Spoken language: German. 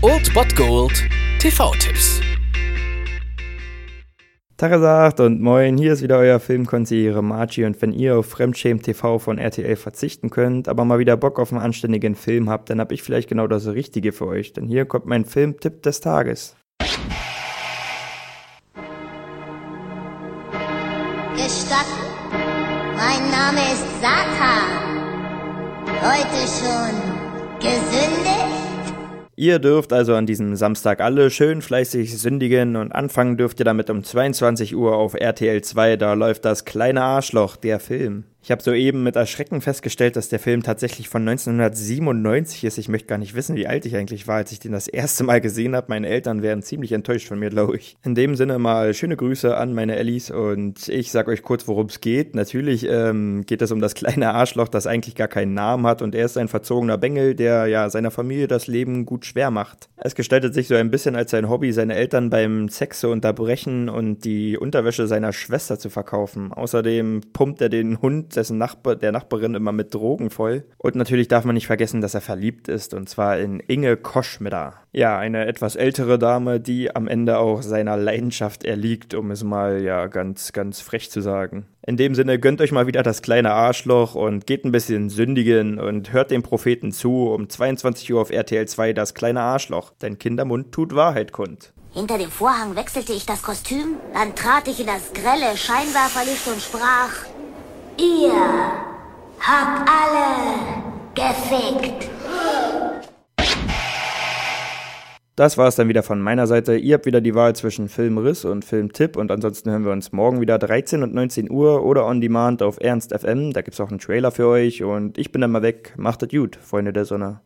Old Bot Gold TV-Tipps. Tagesagt und moin, hier ist wieder euer Filmkonsigliere Margie und wenn ihr auf Fremdschämen TV von RTL verzichten könnt, aber mal wieder Bock auf einen anständigen Film habt, dann hab ich vielleicht genau das Richtige für euch, denn hier kommt mein Filmtipp des Tages. Gestatten? Mein Name ist Satan. Heute schon gesündigt? Ihr dürft also an diesem Samstag alle schön fleißig sündigen und anfangen dürft ihr damit um 22 Uhr auf RTL 2, da läuft das kleine Arschloch, der Film. Ich habe soeben mit Erschrecken festgestellt, dass der Film tatsächlich von 1997 ist. Ich möchte gar nicht wissen, wie alt ich eigentlich war, als ich den das erste Mal gesehen habe. Meine Eltern wären ziemlich enttäuscht von mir, glaube ich. In dem Sinne mal schöne Grüße an meine Ellis und ich sag euch kurz, worum es geht. Natürlich ähm, geht es um das kleine Arschloch, das eigentlich gar keinen Namen hat und er ist ein verzogener Bengel, der ja seiner Familie das Leben gut schwer macht. Es gestaltet sich so ein bisschen als sein Hobby, seine Eltern beim Sex zu unterbrechen und die Unterwäsche seiner Schwester zu verkaufen. Außerdem pumpt er den Hund dessen Nachbar, der Nachbarin immer mit Drogen voll. Und natürlich darf man nicht vergessen, dass er verliebt ist, und zwar in Inge Koschmidder. Ja, eine etwas ältere Dame, die am Ende auch seiner Leidenschaft erliegt, um es mal ja ganz, ganz frech zu sagen. In dem Sinne, gönnt euch mal wieder das kleine Arschloch und geht ein bisschen sündigen und hört dem Propheten zu um 22 Uhr auf RTL 2 das kleine Arschloch. Denn Kindermund tut Wahrheit kund. Hinter dem Vorhang wechselte ich das Kostüm, dann trat ich in das grelle Scheinwerferlicht und sprach, Ihr habt alle gefickt. Das war es dann wieder von meiner Seite. Ihr habt wieder die Wahl zwischen Filmriss und Filmtipp und ansonsten hören wir uns morgen wieder 13 und 19 Uhr oder on demand auf Ernst FM. Da gibt's auch einen Trailer für euch und ich bin dann mal weg. Macht es gut, Freunde der Sonne.